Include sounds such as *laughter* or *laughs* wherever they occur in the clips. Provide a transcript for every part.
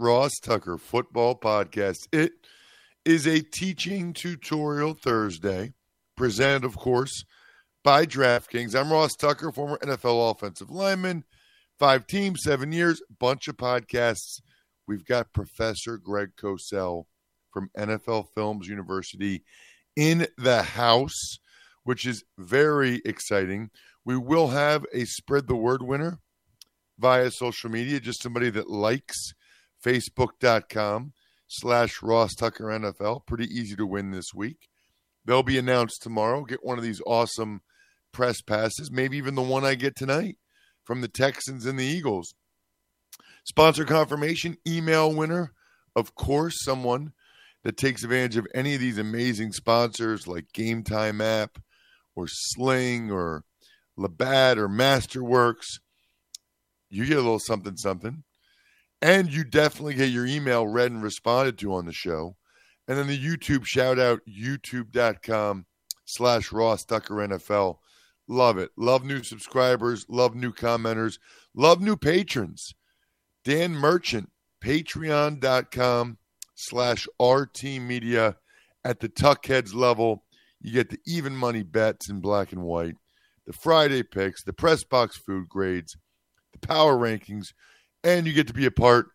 Ross Tucker Football Podcast. It is a teaching tutorial Thursday, presented, of course, by DraftKings. I'm Ross Tucker, former NFL offensive lineman, five teams, seven years, bunch of podcasts. We've got Professor Greg Cosell from NFL Films University in the house, which is very exciting. We will have a spread the word winner via social media, just somebody that likes facebook.com slash Ross Tucker NFL. Pretty easy to win this week. They'll be announced tomorrow. Get one of these awesome press passes, maybe even the one I get tonight from the Texans and the Eagles. Sponsor confirmation, email winner, of course, someone that takes advantage of any of these amazing sponsors like Game Time app or Sling or Labatt or Masterworks, you get a little something, something. And you definitely get your email read and responded to on the show. And then the YouTube shout out, youtube.com slash Ross Tucker NFL. Love it. Love new subscribers. Love new commenters. Love new patrons. Dan Merchant, patreon.com slash RT Media. At the Tuckheads level, you get the even money bets in black and white the Friday picks, the press box food grades, the power rankings, and you get to be a part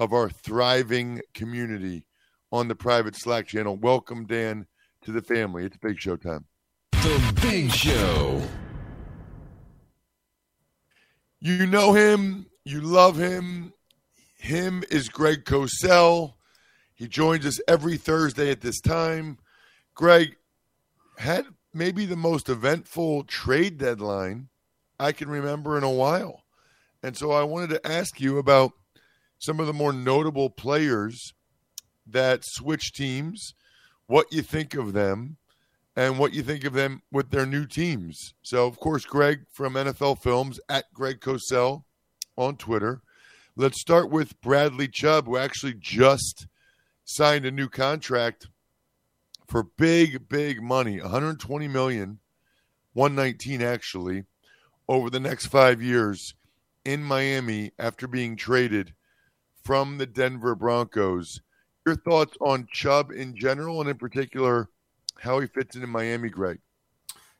of our thriving community on the private Slack channel. Welcome, Dan, to the family. It's Big Show time. The Big Show. You know him, you love him. Him is Greg Cosell. He joins us every Thursday at this time. Greg had maybe the most eventful trade deadline I can remember in a while. And so I wanted to ask you about some of the more notable players that switch teams, what you think of them, and what you think of them with their new teams. So, of course, Greg from NFL Films at Greg Cosell on Twitter. Let's start with Bradley Chubb, who actually just signed a new contract for big, big money 120 million, 119 actually, over the next five years in Miami after being traded from the Denver Broncos. Your thoughts on Chubb in general and in particular how he fits in in Miami, Greg?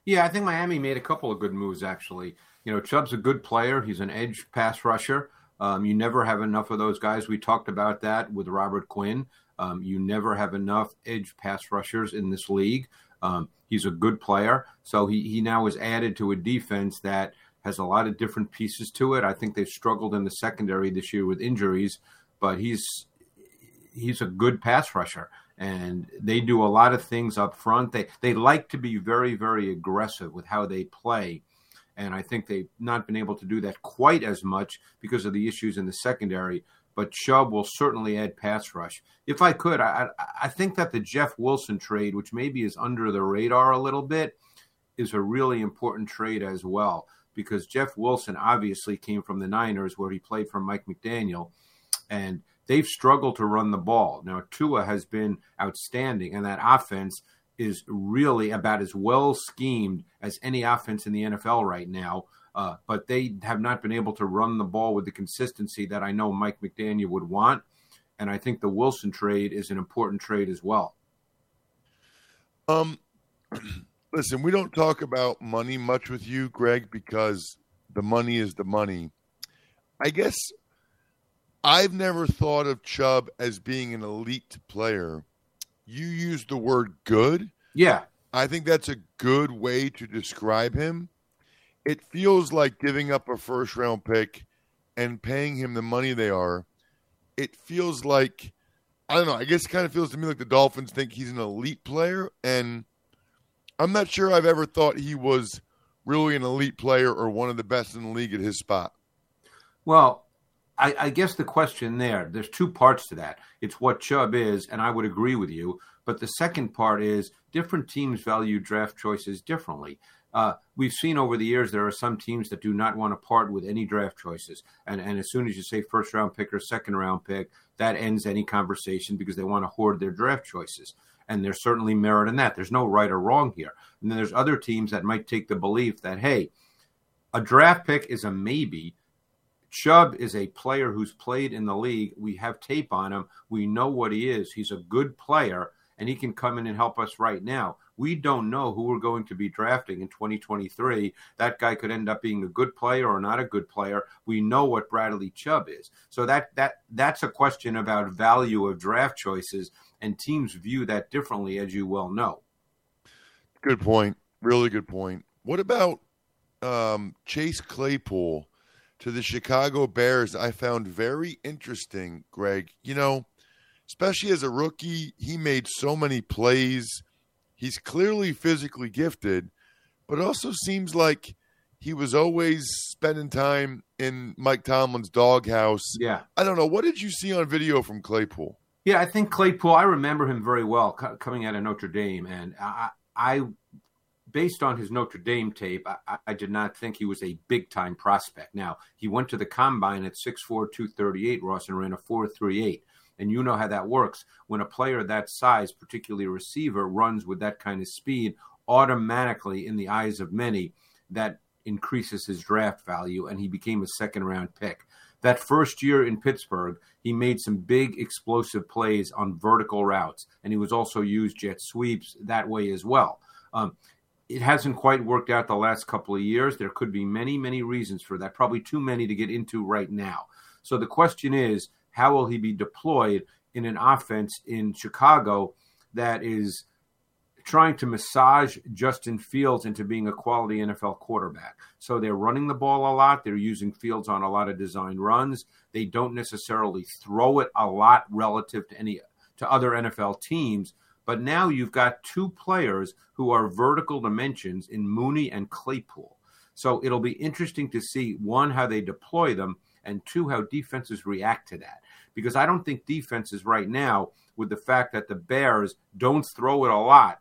Yeah, I think Miami made a couple of good moves actually. You know, Chubb's a good player. He's an edge pass rusher. Um, you never have enough of those guys. We talked about that with Robert Quinn. Um, you never have enough edge pass rushers in this league. Um, he's a good player. So he, he now is added to a defense that has a lot of different pieces to it. I think they've struggled in the secondary this year with injuries, but he's he's a good pass rusher and they do a lot of things up front. They they like to be very very aggressive with how they play. And I think they've not been able to do that quite as much because of the issues in the secondary but Chubb will certainly add pass rush. If I could, I, I think that the Jeff Wilson trade, which maybe is under the radar a little bit, is a really important trade as well because Jeff Wilson obviously came from the Niners where he played for Mike McDaniel, and they've struggled to run the ball. Now Tua has been outstanding, and that offense is really about as well schemed as any offense in the NFL right now. Uh, but they have not been able to run the ball with the consistency that I know Mike McDaniel would want. And I think the Wilson trade is an important trade as well. Um, listen, we don't talk about money much with you, Greg, because the money is the money. I guess I've never thought of Chubb as being an elite player. You use the word good. Yeah. I think that's a good way to describe him. It feels like giving up a first round pick and paying him the money they are. It feels like I don't know. I guess it kind of feels to me like the Dolphins think he's an elite player, and I'm not sure I've ever thought he was really an elite player or one of the best in the league at his spot. Well, I, I guess the question there, there's two parts to that. It's what Chubb is, and I would agree with you. But the second part is different teams value draft choices differently. Uh, we've seen over the years there are some teams that do not want to part with any draft choices, and and as soon as you say first round pick or second round pick, that ends any conversation because they want to hoard their draft choices. And there's certainly merit in that. There's no right or wrong here. And then there's other teams that might take the belief that hey, a draft pick is a maybe. Chubb is a player who's played in the league. We have tape on him. We know what he is. He's a good player, and he can come in and help us right now we don't know who we're going to be drafting in 2023. That guy could end up being a good player or not a good player. We know what Bradley Chubb is. So that that that's a question about value of draft choices and teams view that differently as you well know. Good point. Really good point. What about um, Chase Claypool to the Chicago Bears? I found very interesting, Greg. You know, especially as a rookie, he made so many plays He's clearly physically gifted, but also seems like he was always spending time in Mike Tomlin's doghouse. Yeah. I don't know. What did you see on video from Claypool? Yeah, I think Claypool, I remember him very well coming out of Notre Dame. And I, I based on his Notre Dame tape, I, I, did not think he was a big time prospect. Now, he went to the combine at 6'4, 238, Ross, and ran a 4'38. And you know how that works. When a player that size, particularly a receiver, runs with that kind of speed, automatically, in the eyes of many, that increases his draft value, and he became a second round pick. That first year in Pittsburgh, he made some big explosive plays on vertical routes, and he was also used jet sweeps that way as well. Um, it hasn't quite worked out the last couple of years. There could be many, many reasons for that, probably too many to get into right now. So the question is how will he be deployed in an offense in Chicago that is trying to massage Justin Fields into being a quality NFL quarterback. So they're running the ball a lot. They're using Fields on a lot of design runs. They don't necessarily throw it a lot relative to any to other NFL teams. But now you've got two players who are vertical dimensions in Mooney and Claypool. So it'll be interesting to see one how they deploy them and two how defenses react to that because I don't think defenses right now, with the fact that the Bears don't throw it a lot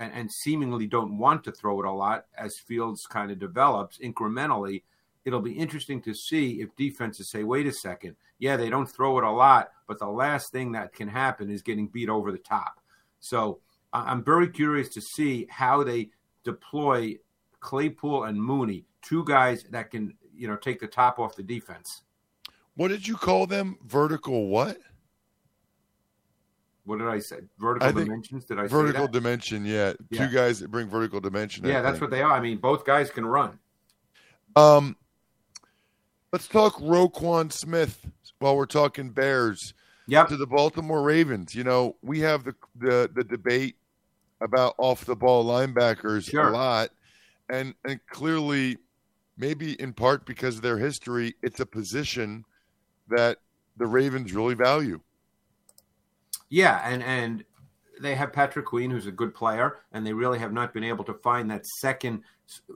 and, and seemingly don't want to throw it a lot as Fields kind of develops incrementally, it'll be interesting to see if defenses say, wait a second, yeah, they don't throw it a lot, but the last thing that can happen is getting beat over the top. So I'm very curious to see how they deploy Claypool and Mooney, two guys that can, you know, take the top off the defense. What did you call them? Vertical what? What did I say? Vertical dimensions? Did I vertical dimension? Yeah. yeah. two guys that bring vertical dimension. Yeah, that's what they are. I mean, both guys can run. Um, let's talk Roquan Smith while we're talking Bears. Yep. To the Baltimore Ravens. You know, we have the the, the debate about off the ball linebackers sure. a lot, and and clearly, maybe in part because of their history, it's a position that the Ravens really value. Yeah, and and they have Patrick Queen, who's a good player, and they really have not been able to find that second,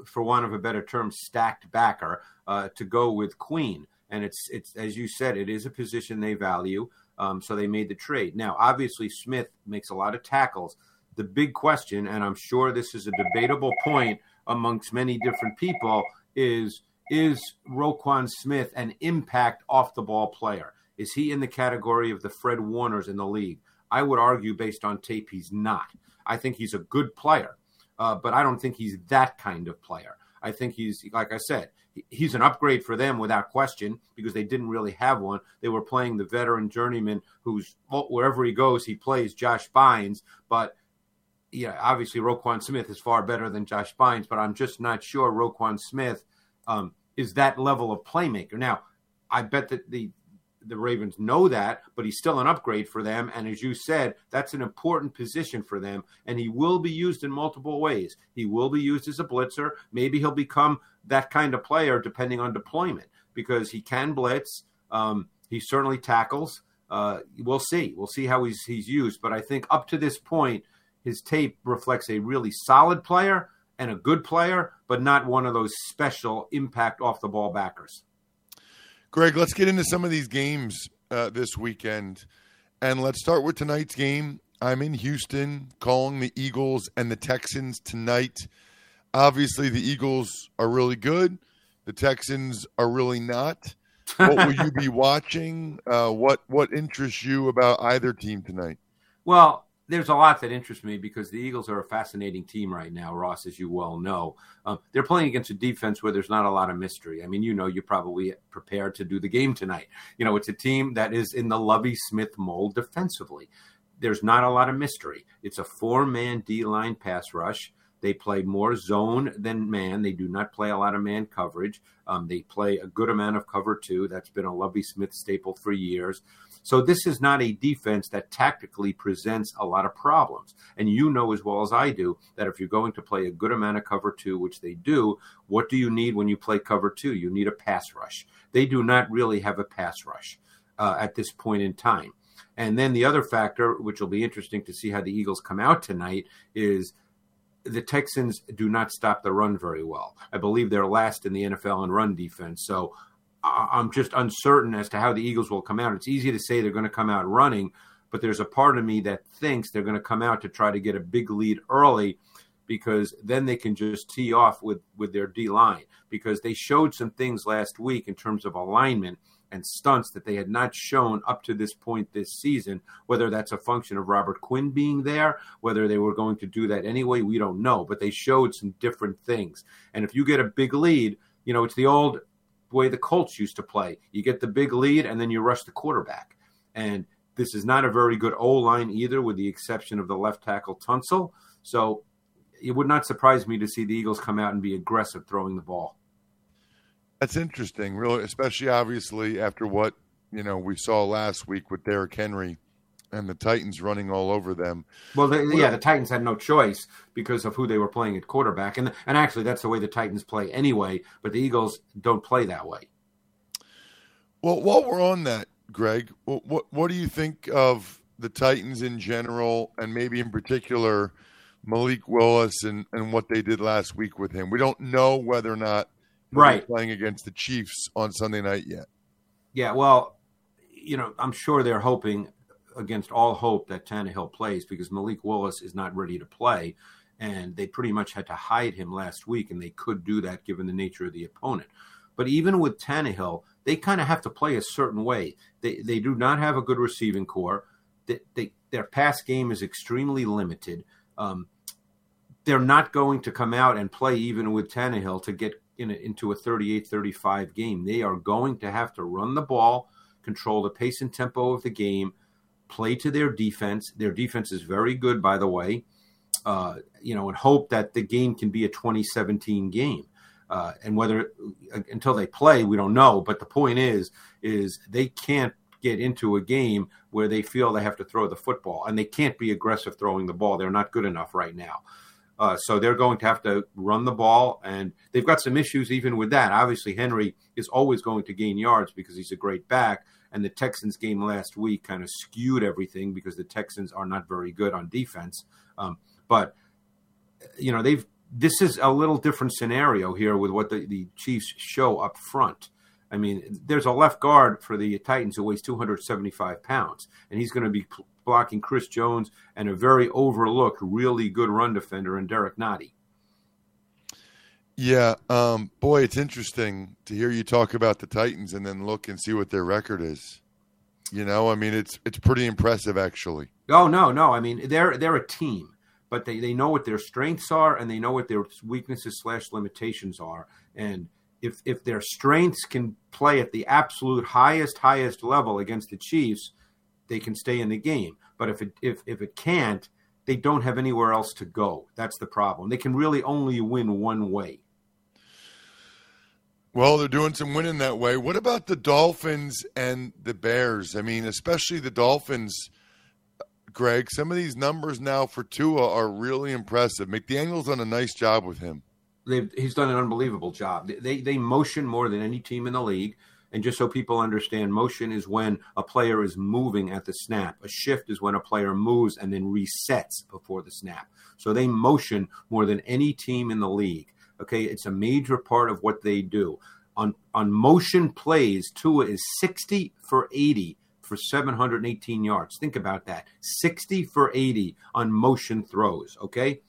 for want of a better term, stacked backer uh, to go with Queen. And it's it's as you said, it is a position they value. Um, so they made the trade. Now, obviously, Smith makes a lot of tackles. The big question, and I'm sure this is a debatable point amongst many different people, is is Roquan Smith an impact off the ball player? Is he in the category of the Fred Warners in the league? I would argue, based on tape, he's not. I think he's a good player, uh, but I don't think he's that kind of player. I think he's, like I said, he's an upgrade for them without question because they didn't really have one. They were playing the veteran journeyman who's wherever he goes, he plays Josh Bynes. But yeah, obviously Roquan Smith is far better than Josh Bynes, but I'm just not sure Roquan Smith um, is that level of playmaker. Now, I bet that the the Ravens know that, but he's still an upgrade for them. And as you said, that's an important position for them. And he will be used in multiple ways. He will be used as a blitzer. Maybe he'll become that kind of player depending on deployment because he can blitz. Um, he certainly tackles. Uh, we'll see. We'll see how he's he's used. But I think up to this point, his tape reflects a really solid player and a good player, but not one of those special impact off the ball backers. Greg, let's get into some of these games uh, this weekend. And let's start with tonight's game. I'm in Houston calling the Eagles and the Texans tonight. Obviously, the Eagles are really good. The Texans are really not. What will you be *laughs* watching? Uh, what what interests you about either team tonight? Well, there's a lot that interests me because the Eagles are a fascinating team right now, Ross, as you well know. Um, they're playing against a defense where there's not a lot of mystery. I mean, you know, you're probably prepared to do the game tonight. You know, it's a team that is in the Lovie Smith mold defensively. There's not a lot of mystery. It's a four man D line pass rush. They play more zone than man. They do not play a lot of man coverage. Um, they play a good amount of cover two. That's been a Lovie Smith staple for years. So this is not a defense that tactically presents a lot of problems. And you know as well as I do that if you're going to play a good amount of cover two, which they do, what do you need when you play cover two? You need a pass rush. They do not really have a pass rush uh, at this point in time. And then the other factor, which will be interesting to see how the Eagles come out tonight, is the Texans do not stop the run very well. I believe they're last in the NFL in run defense. So I'm just uncertain as to how the Eagles will come out. It's easy to say they're going to come out running, but there's a part of me that thinks they're going to come out to try to get a big lead early because then they can just tee off with with their D line because they showed some things last week in terms of alignment and stunts that they had not shown up to this point this season. Whether that's a function of Robert Quinn being there, whether they were going to do that anyway, we don't know. But they showed some different things. And if you get a big lead, you know it's the old way the Colts used to play. You get the big lead and then you rush the quarterback. And this is not a very good O line either, with the exception of the left tackle Tunsil. So it would not surprise me to see the Eagles come out and be aggressive throwing the ball. That's interesting, really, especially obviously after what you know we saw last week with Derrick Henry and the Titans running all over them. Well, they, yeah, the Titans had no choice because of who they were playing at quarterback, and and actually that's the way the Titans play anyway. But the Eagles don't play that way. Well, while we're on that, Greg, what what, what do you think of the Titans in general, and maybe in particular Malik Willis and and what they did last week with him? We don't know whether or not right playing against the Chiefs on Sunday night yet. Yeah, well, you know, I'm sure they're hoping against all hope that Tannehill plays because Malik Willis is not ready to play. And they pretty much had to hide him last week, and they could do that given the nature of the opponent. But even with Tannehill, they kind of have to play a certain way. They, they do not have a good receiving corps. They, they, their pass game is extremely limited. Um, they're not going to come out and play even with Tannehill to get in a, into a 38 35 game. They are going to have to run the ball, control the pace and tempo of the game, play to their defense. Their defense is very good, by the way. Uh, you know, and hope that the game can be a 2017 game. Uh, and whether until they play, we don't know. But the point is, is they can't get into a game where they feel they have to throw the football, and they can't be aggressive throwing the ball. They're not good enough right now. Uh, so they're going to have to run the ball, and they've got some issues even with that. Obviously, Henry is always going to gain yards because he's a great back, and the Texans game last week kind of skewed everything because the Texans are not very good on defense. Um, but you know they've this is a little different scenario here with what the, the Chiefs show up front. I mean, there's a left guard for the Titans who weighs 275 pounds, and he's going to be blocking Chris Jones and a very overlooked, really good run defender in Derrick Nnadi. Yeah, um, boy, it's interesting to hear you talk about the Titans and then look and see what their record is. You know, I mean, it's it's pretty impressive, actually. Oh no, no, I mean they're they're a team, but they, they know what their strengths are and they know what their weaknesses slash limitations are. And if if their strengths can play at the absolute highest highest level against the Chiefs, they can stay in the game. But if it if if it can't, they don't have anywhere else to go. That's the problem. They can really only win one way. Well, they're doing some winning that way. What about the Dolphins and the Bears? I mean, especially the Dolphins, Greg. Some of these numbers now for Tua are really impressive. McDaniel's done a nice job with him. They've, he's done an unbelievable job. They they motion more than any team in the league. And just so people understand, motion is when a player is moving at the snap. A shift is when a player moves and then resets before the snap. So they motion more than any team in the league. Okay, it's a major part of what they do. On on motion plays, Tua is 60 for 80 for 718 yards. Think about that. 60 for 80 on motion throws, okay?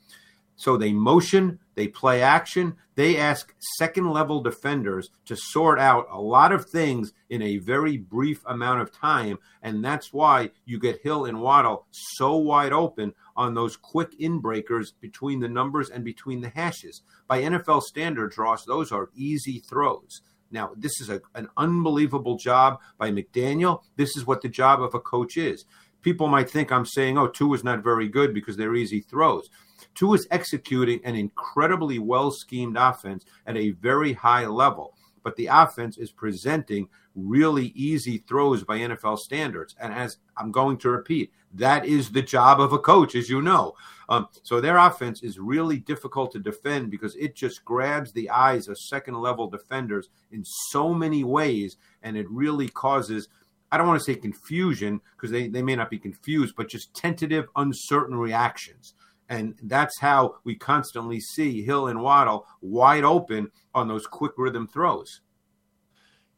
So they motion, they play action, they ask second level defenders to sort out a lot of things in a very brief amount of time. And that's why you get Hill and Waddle so wide open on those quick inbreakers between the numbers and between the hashes. By NFL standards, Ross, those are easy throws. Now, this is a, an unbelievable job by McDaniel. This is what the job of a coach is. People might think I'm saying, oh, Tua is not very good because they're easy throws. Tua is executing an incredibly well schemed offense at a very high level, but the offense is presenting really easy throws by NFL standards. And as I'm going to repeat, that is the job of a coach, as you know. Um, so their offense is really difficult to defend because it just grabs the eyes of second level defenders in so many ways, and it really causes. I don't want to say confusion because they, they may not be confused, but just tentative, uncertain reactions. And that's how we constantly see Hill and Waddle wide open on those quick rhythm throws.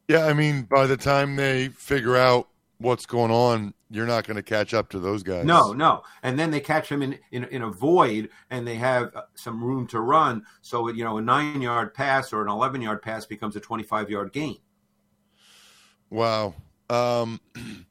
Yeah, I mean, by the time they figure out what's going on, you're not going to catch up to those guys. No, no. And then they catch him in, in, in a void and they have uh, some room to run. So, you know, a nine yard pass or an 11 yard pass becomes a 25 yard gain. Wow. Um, *clears throat*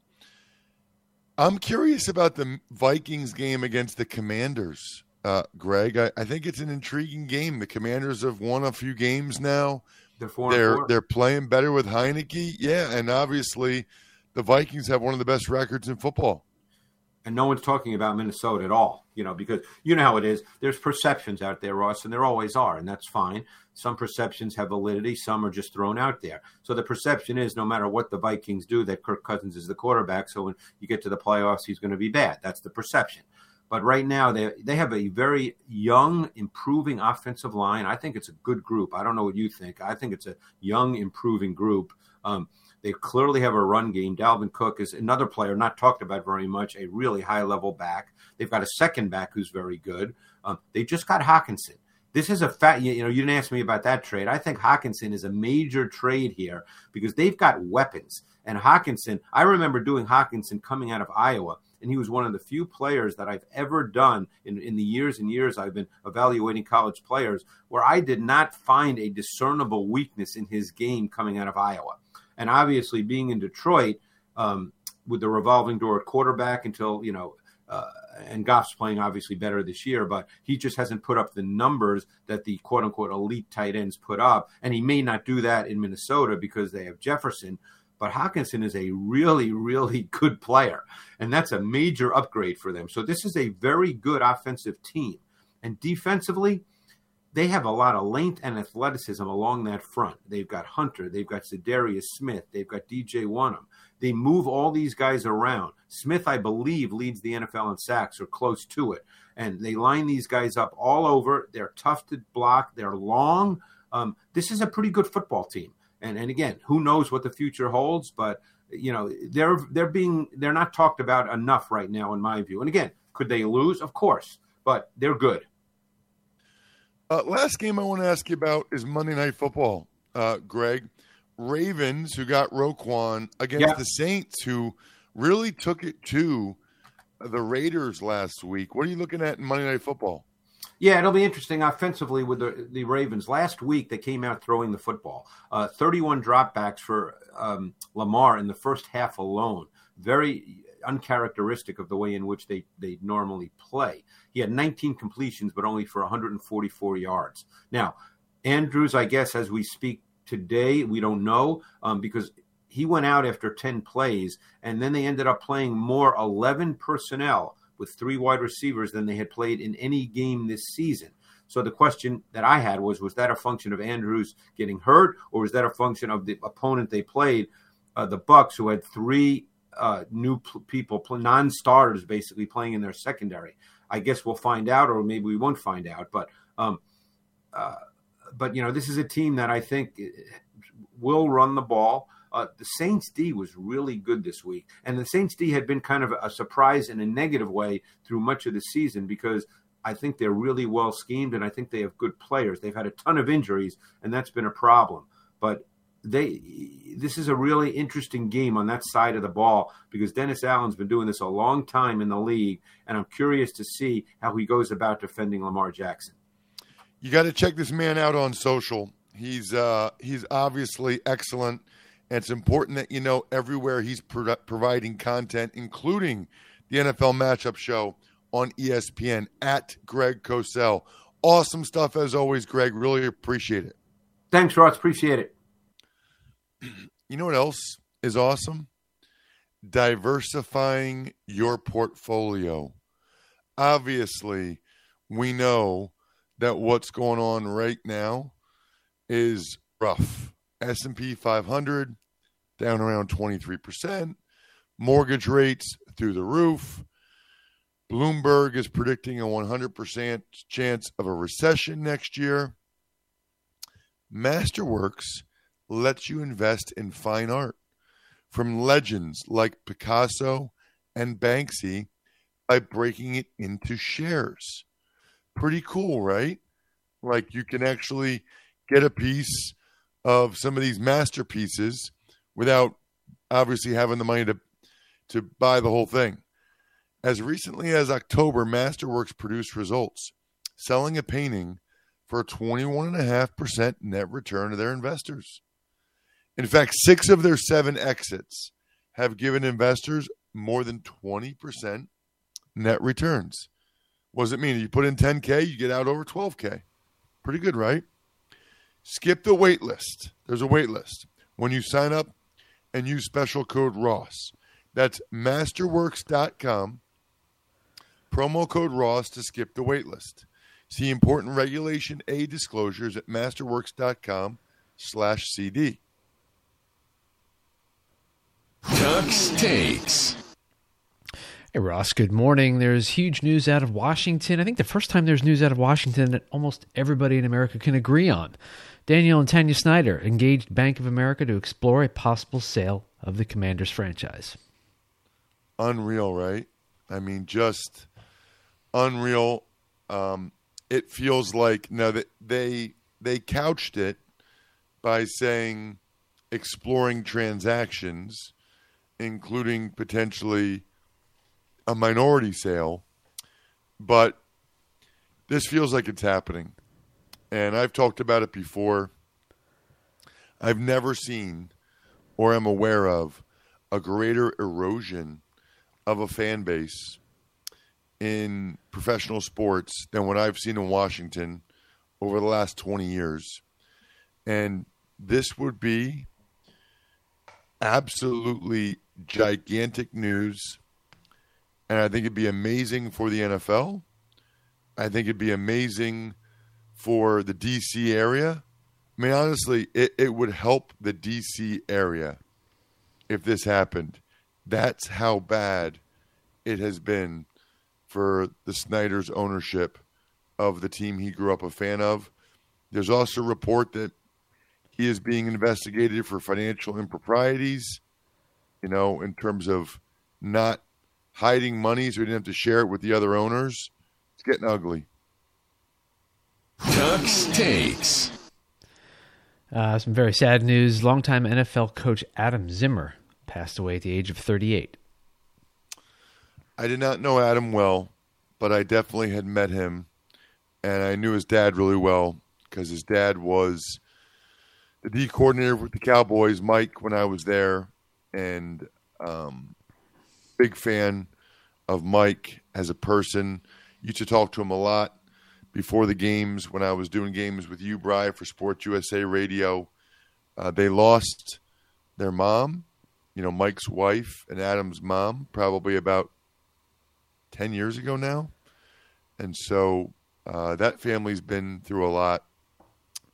I'm curious about the Vikings game against the Commanders, uh, Greg. I, I, think it's an intriguing game. The Commanders have won a few games now. They're. They're they're playing better with Heinicke. Yeah, and obviously the Vikings have one of the best records in football. And no one's talking about Minnesota at all, you know, because you know how it is. There's perceptions out there, Ross, and there always are, and that's fine. Some perceptions have validity, some are just thrown out there. So the perception is no matter what the Vikings do, that Kirk Cousins is the quarterback. So when you get to the playoffs, he's going to be bad. That's the perception. But right now, they they have a very young, improving offensive line. I think it's a good group. I don't know what you think. I think it's a young, improving group. Um, they clearly have a run game. Dalvin Cook is another player not talked about very much, a really high level back. They've got a second back who's very good. Um, they just got Hockenson. this is a fat you know you didn't ask me about that trade i think Hockenson is a major trade here because they've got weapons and Hockenson, i remember doing Hockenson coming out of iowa and he was one of the few players that i've ever done in, in the years and years i've been evaluating college players where i did not find a discernible weakness in his game coming out of iowa and obviously being in detroit um, with the revolving door at quarterback until you know uh, and Goff's playing obviously better this year, but he just hasn't put up the numbers that the quote unquote elite tight ends put up. And he may not do that in Minnesota because they have Jefferson. But Hockenson is a really, really *laughs* good player. And that's a major upgrade for them. So this is a very good offensive team. And defensively, they have a lot of length and athleticism along that front. They've got Hunter, they've got Za'Darius Smith, they've got DJ Wonnum. They move all these guys around. Smith, I believe, leads the NFL in sacks or close to it. And they line these guys up all over. They're tough to block. They're long. Um, this is a pretty good football team. And and again, who knows what the future holds? But you know, they're they're being they're not talked about enough right now, in my view. And again, could they lose? Of course, but they're good. Uh, last game I want to ask you about is Monday Night Football, uh, Greg. Ravens, who got Roquan, against yeah. the Saints, who really took it to the Raiders last week. What are you looking at in Monday Night Football? Yeah, it'll be interesting offensively with the, the Ravens. Last week, they came out throwing the football. Uh, 31 dropbacks for um, Lamar in the first half alone. Very uncharacteristic of the way in which they, they normally play. He had 19 completions, but only for 144 yards. Now, Andrews, I guess, as we speak today, we don't know um, because he went out after 10 plays, and then they ended up playing more 11 personnel with three wide receivers than they had played in any game this season. So the question that I had was was that a function of Andrews getting hurt or was that a function of the opponent they played uh, the Bucs, who had three uh, new people non-starters basically playing in their secondary. I guess we'll find out or maybe we won't find out but um, uh, but you know this is a team that I think uh, will run the ball. Uh, the Saints D was really good this week, and the Saints D had been kind of a surprise in a negative way through much of the season because I think they're really well schemed, and I think they have good players. They've had a ton of injuries, and that's been a problem. But they, this is a really interesting game on that side of the ball because Dennis Allen's been doing this a long time in the league, and I'm curious to see how he goes about defending Lamar Jackson. You got to check this man out on social. He's uh, he's obviously excellent, and it's important that you know everywhere he's pro- providing content, including the NFL Matchup Show on ESPN at Greg Cosell. Awesome stuff as always, Greg. Really appreciate it. Thanks, Ross. Appreciate it. You know what else is awesome? Diversifying your portfolio. Obviously, we know that what's going on right now is rough. S&P 500 down around 23%, mortgage rates through the roof, Bloomberg is predicting a 100% chance of a recession next year. Masterworks lets you invest in fine art from legends like Picasso and Banksy by breaking it into shares. Pretty cool, right? Like you can actually get a piece of some of these masterpieces without obviously having the money to to buy the whole thing. As recently as October, Masterworks produced results, selling a painting for a 21.5% net return to their investors. In fact, six of their seven exits have given investors more than 20% net returns. What does it mean? You put in 10K, you get out over 12K. Pretty good, right? Skip the wait list. There's a wait list. When you sign up and use special code ROSS, that's masterworks.com Promo code ROSS to skip the waitlist. See important Regulation A disclosures at masterworks.com slash CD. Tux takes. Hey, Ross, good morning. There's huge news out of Washington. I think the first time there's news out of Washington that almost everybody in America can agree on. Daniel and Tanya Snyder engaged Bank of America to explore a possible sale of the Commanders franchise. Unreal, right? I mean, just unreal. Um, it feels like now that they they couched it by saying exploring transactions, including potentially a minority sale, but this feels like it's happening. And I've talked about it before. I've never seen or am aware of a greater erosion of a fan base in professional sports than what I've seen in Washington over the last 20 years. And this would be absolutely gigantic news. And I think it'd be amazing for the NFL. I think it'd be amazing for the DC area. I mean, honestly, it, it would help the DC area if this happened. That's how bad it has been for the Snyder's ownership of the team he grew up a fan of. There's also a report that he is being investigated for financial improprieties, you know, in terms of not hiding money so he didn't have to share it with the other owners. It's getting ugly. Tux takes. Uh, some very sad news. Longtime NFL coach Adam Zimmer passed away at the age of 38. I did not know Adam well, but I definitely had met him, and I knew his dad really well because his dad was the D coordinator with the Cowboys, Mike, when I was there, and um, big fan of Mike as a person. Used to talk to him a lot before the games when I was doing games with you, Bry, for Sports USA Radio. Uh, they lost their mom, you know, Mike's wife and Adam's mom, probably about 10 years ago now. And so uh, that family's been through a lot.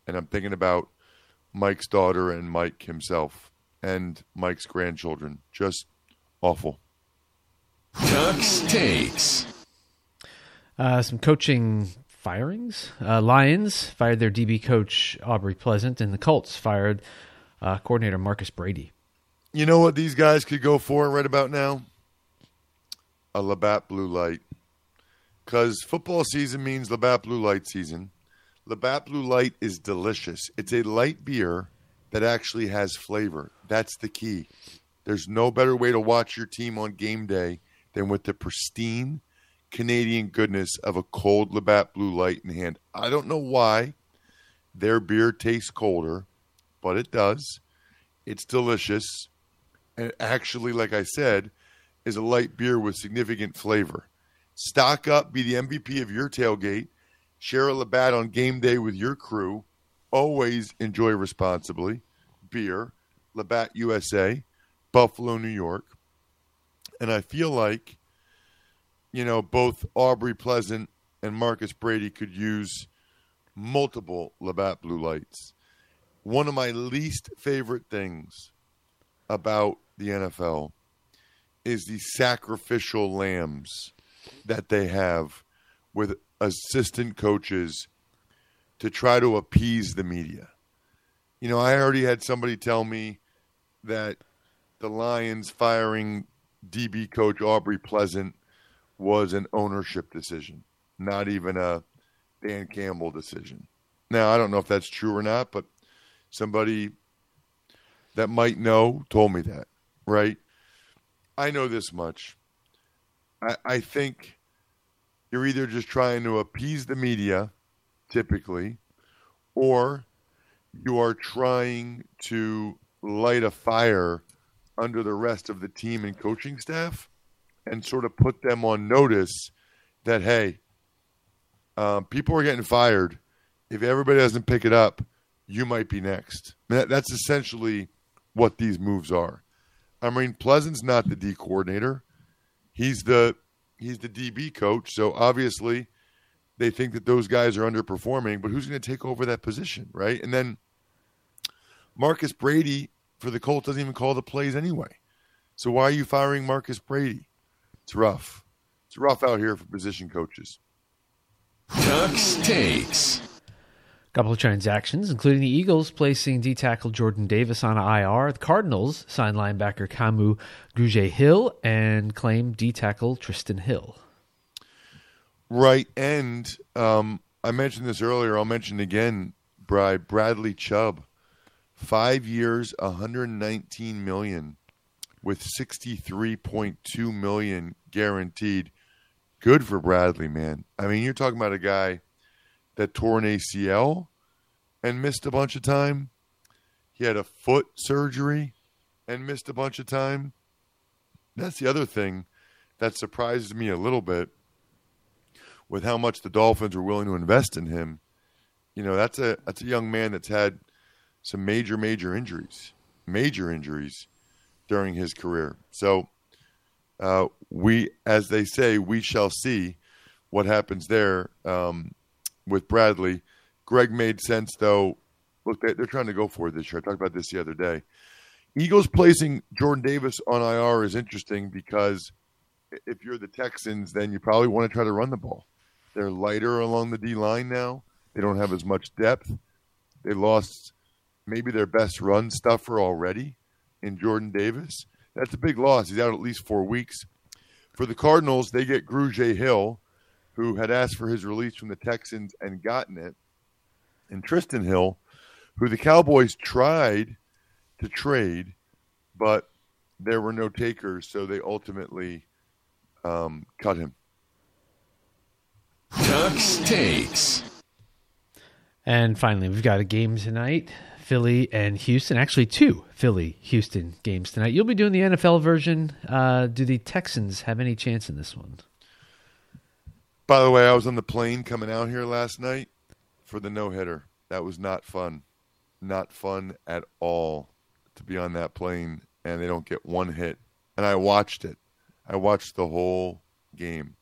And I'm thinking about Mike's daughter and Mike himself and Mike's grandchildren. Just awful. Tux takes. Uh, some coaching firings. Uh, Lions fired their DB coach Aubrey Pleasant, and the Colts fired uh, coordinator Marcus Brady. You know what these guys could go for right about now? A Labatt Blue Light. Because football season means Labatt Blue Light season. Labatt Blue Light is delicious. It's a light beer that actually has flavor. That's the key. There's no better way to watch your team on game day than with the pristine Canadian goodness of a cold Labatt Blue Light in hand. I don't know why their beer tastes colder, but it does. It's delicious. And actually, like I said, is a light beer with significant flavor. Stock up, be the MVP of your tailgate, share a Labatt on game day with your crew. Always enjoy responsibly. Beer, Labatt USA, Buffalo, New York. And I feel like, you know, both Aubrey Pleasant and Marcus Brady could use multiple Labatt Blue Lights. One of my least favorite things about the NFL is the sacrificial lambs that they have with assistant coaches to try to appease the media. You know, I already had somebody tell me that the Lions firing DB coach Aubrey Pleasant was an ownership decision, not even a Dan Campbell decision. Now, I don't know if that's true or not, but somebody that might know told me that, right? I know this much. I, I think you're either just trying to appease the media, typically, or you are trying to light a fire under the rest of the team and coaching staff and sort of put them on notice that, hey, um, people are getting fired. If everybody doesn't pick it up, you might be next. That, that's essentially what these moves are. I mean, Pleasant's not the D coordinator. He's the he's the DB coach. So obviously, they think that those guys are underperforming. But who's going to take over that position, right? And then Marcus Brady for the Colts doesn't even call the plays anyway. So why are you firing Marcus Brady? It's rough. It's rough out here for position coaches. Tux takes. Couple of transactions, including the Eagles placing D tackle Jordan Davis on IR. The Cardinals signed linebacker Kamu Grugier Hill and claimed D tackle Trysten Hill. Right. And um, I mentioned this earlier. I'll mention again. Bry Bradley Chubb, five years, 119 million, with 63.2 million guaranteed. Good for Bradley, man. I mean, you're talking about a guy that tore an ACL and missed a bunch of time. He had a foot surgery and missed a bunch of time. That's the other thing that surprises me a little bit with how much the Dolphins were willing to invest in him. You know, that's a that's a young man that's had some major major injuries, major injuries during his career. So uh, we, as they say, we shall see what happens there um, with Bradley. Greg made sense though. Look, they, they're trying to go for it this year. I talked about this the other day. Eagles placing Jordan Davis on IR is interesting because if you're the Texans, then you probably want to try to run the ball. They're lighter along the D line now. They don't have as much depth. They lost maybe their best run stuffer already in Jordan Davis. That's a big loss. He's out at least four weeks. For the Cardinals, they get Grugier Hill, who had asked for his release from the Texans and gotten it, and Trysten Hill, who the Cowboys tried to trade, but there were no takers, so they ultimately um, cut him. Tux takes. And finally, we've got a game tonight. Philly and Houston. Actually, two Philly Houston games tonight. You'll be doing the NFL version. Uh, do the Texans have any chance in this one? By the way, I was on the plane coming out here last night for the no hitter. That was not fun. Not fun at all to be on that plane and they don't get one hit. And I watched it. I watched the whole game.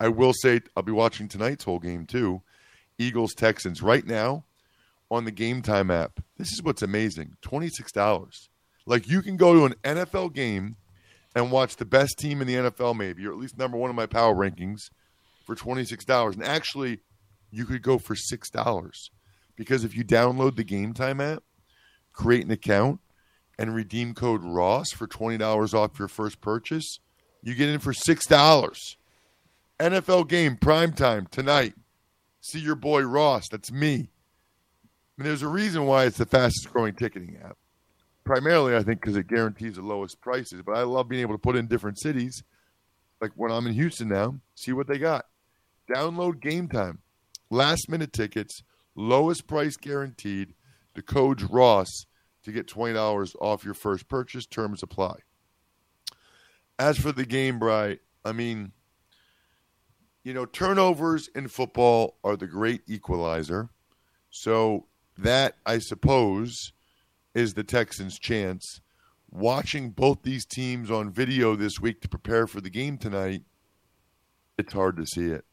I will say I'll be watching tonight's whole game too. Eagles Texans right now on the Game Time app. This is what's amazing. $26. Like you can go to an NFL game and watch the best team in the NFL maybe or at least number 1 in my power rankings for $26. And actually you could go for $6 because if you download the Game Time app, create an account and redeem code Ross for $20 off your first purchase, you get in for $6. NFL game prime time tonight. See your boy Ross. That's me. I mean, there's a reason why it's the fastest growing ticketing app. Primarily, I think, because it guarantees the lowest prices. But I love being able to put in different cities. Like when I'm in Houston now, see what they got. Download game time. Last minute tickets, lowest price guaranteed. The code's Ross to get $20 off your first purchase. Terms apply. As for the game, Bry, I mean, you know, turnovers in football are the great equalizer. So that, I suppose, is the Texans' chance. Watching both these teams on video this week to prepare for the game tonight, it's hard to see it.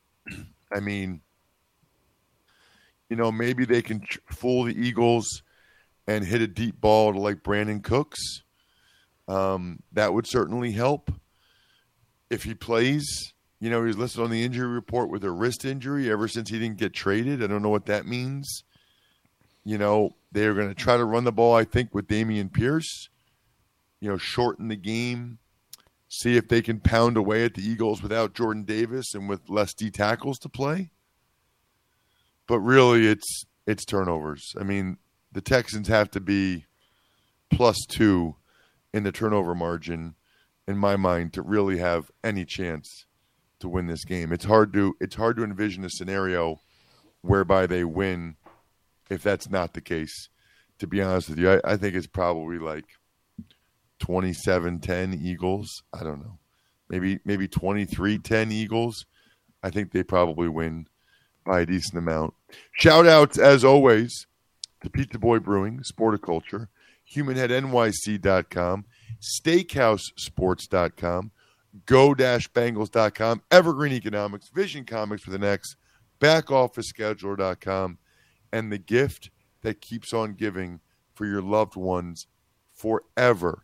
I mean, you know, maybe they can fool the Eagles and hit a deep ball to like Brandin Cooks. Um, that would certainly help. If he plays, you know, he's listed on the injury report with a wrist injury ever since he didn't get traded. I don't know what that means. You know, they're going to try to run the ball, I think, with Dameon Pierce, you know, shorten the game, see if they can pound away at the Eagles without Jordan Davis and with less D tackles to play. But really, it's it's turnovers. I mean, the Texans have to be plus two in the turnover margin, in my mind, to really have any chance to win this game. It's hard to it's hard to envision a scenario whereby they win if that's not the case. To be honest with you, I, I think it's probably like 27-10 Eagles. I don't know. Maybe maybe 23-10 Eagles. I think they probably win by a decent amount. Shout outs as always to Pizza Boy Brewing, Sporticulture, HumanHeadNYC.com, SteakhouseSports.com, Go-Bangles.com, Evergreen Economics, Vision Comix with an X, BackOfficeScheduler.com, and the gift that keeps on giving for your loved ones forever,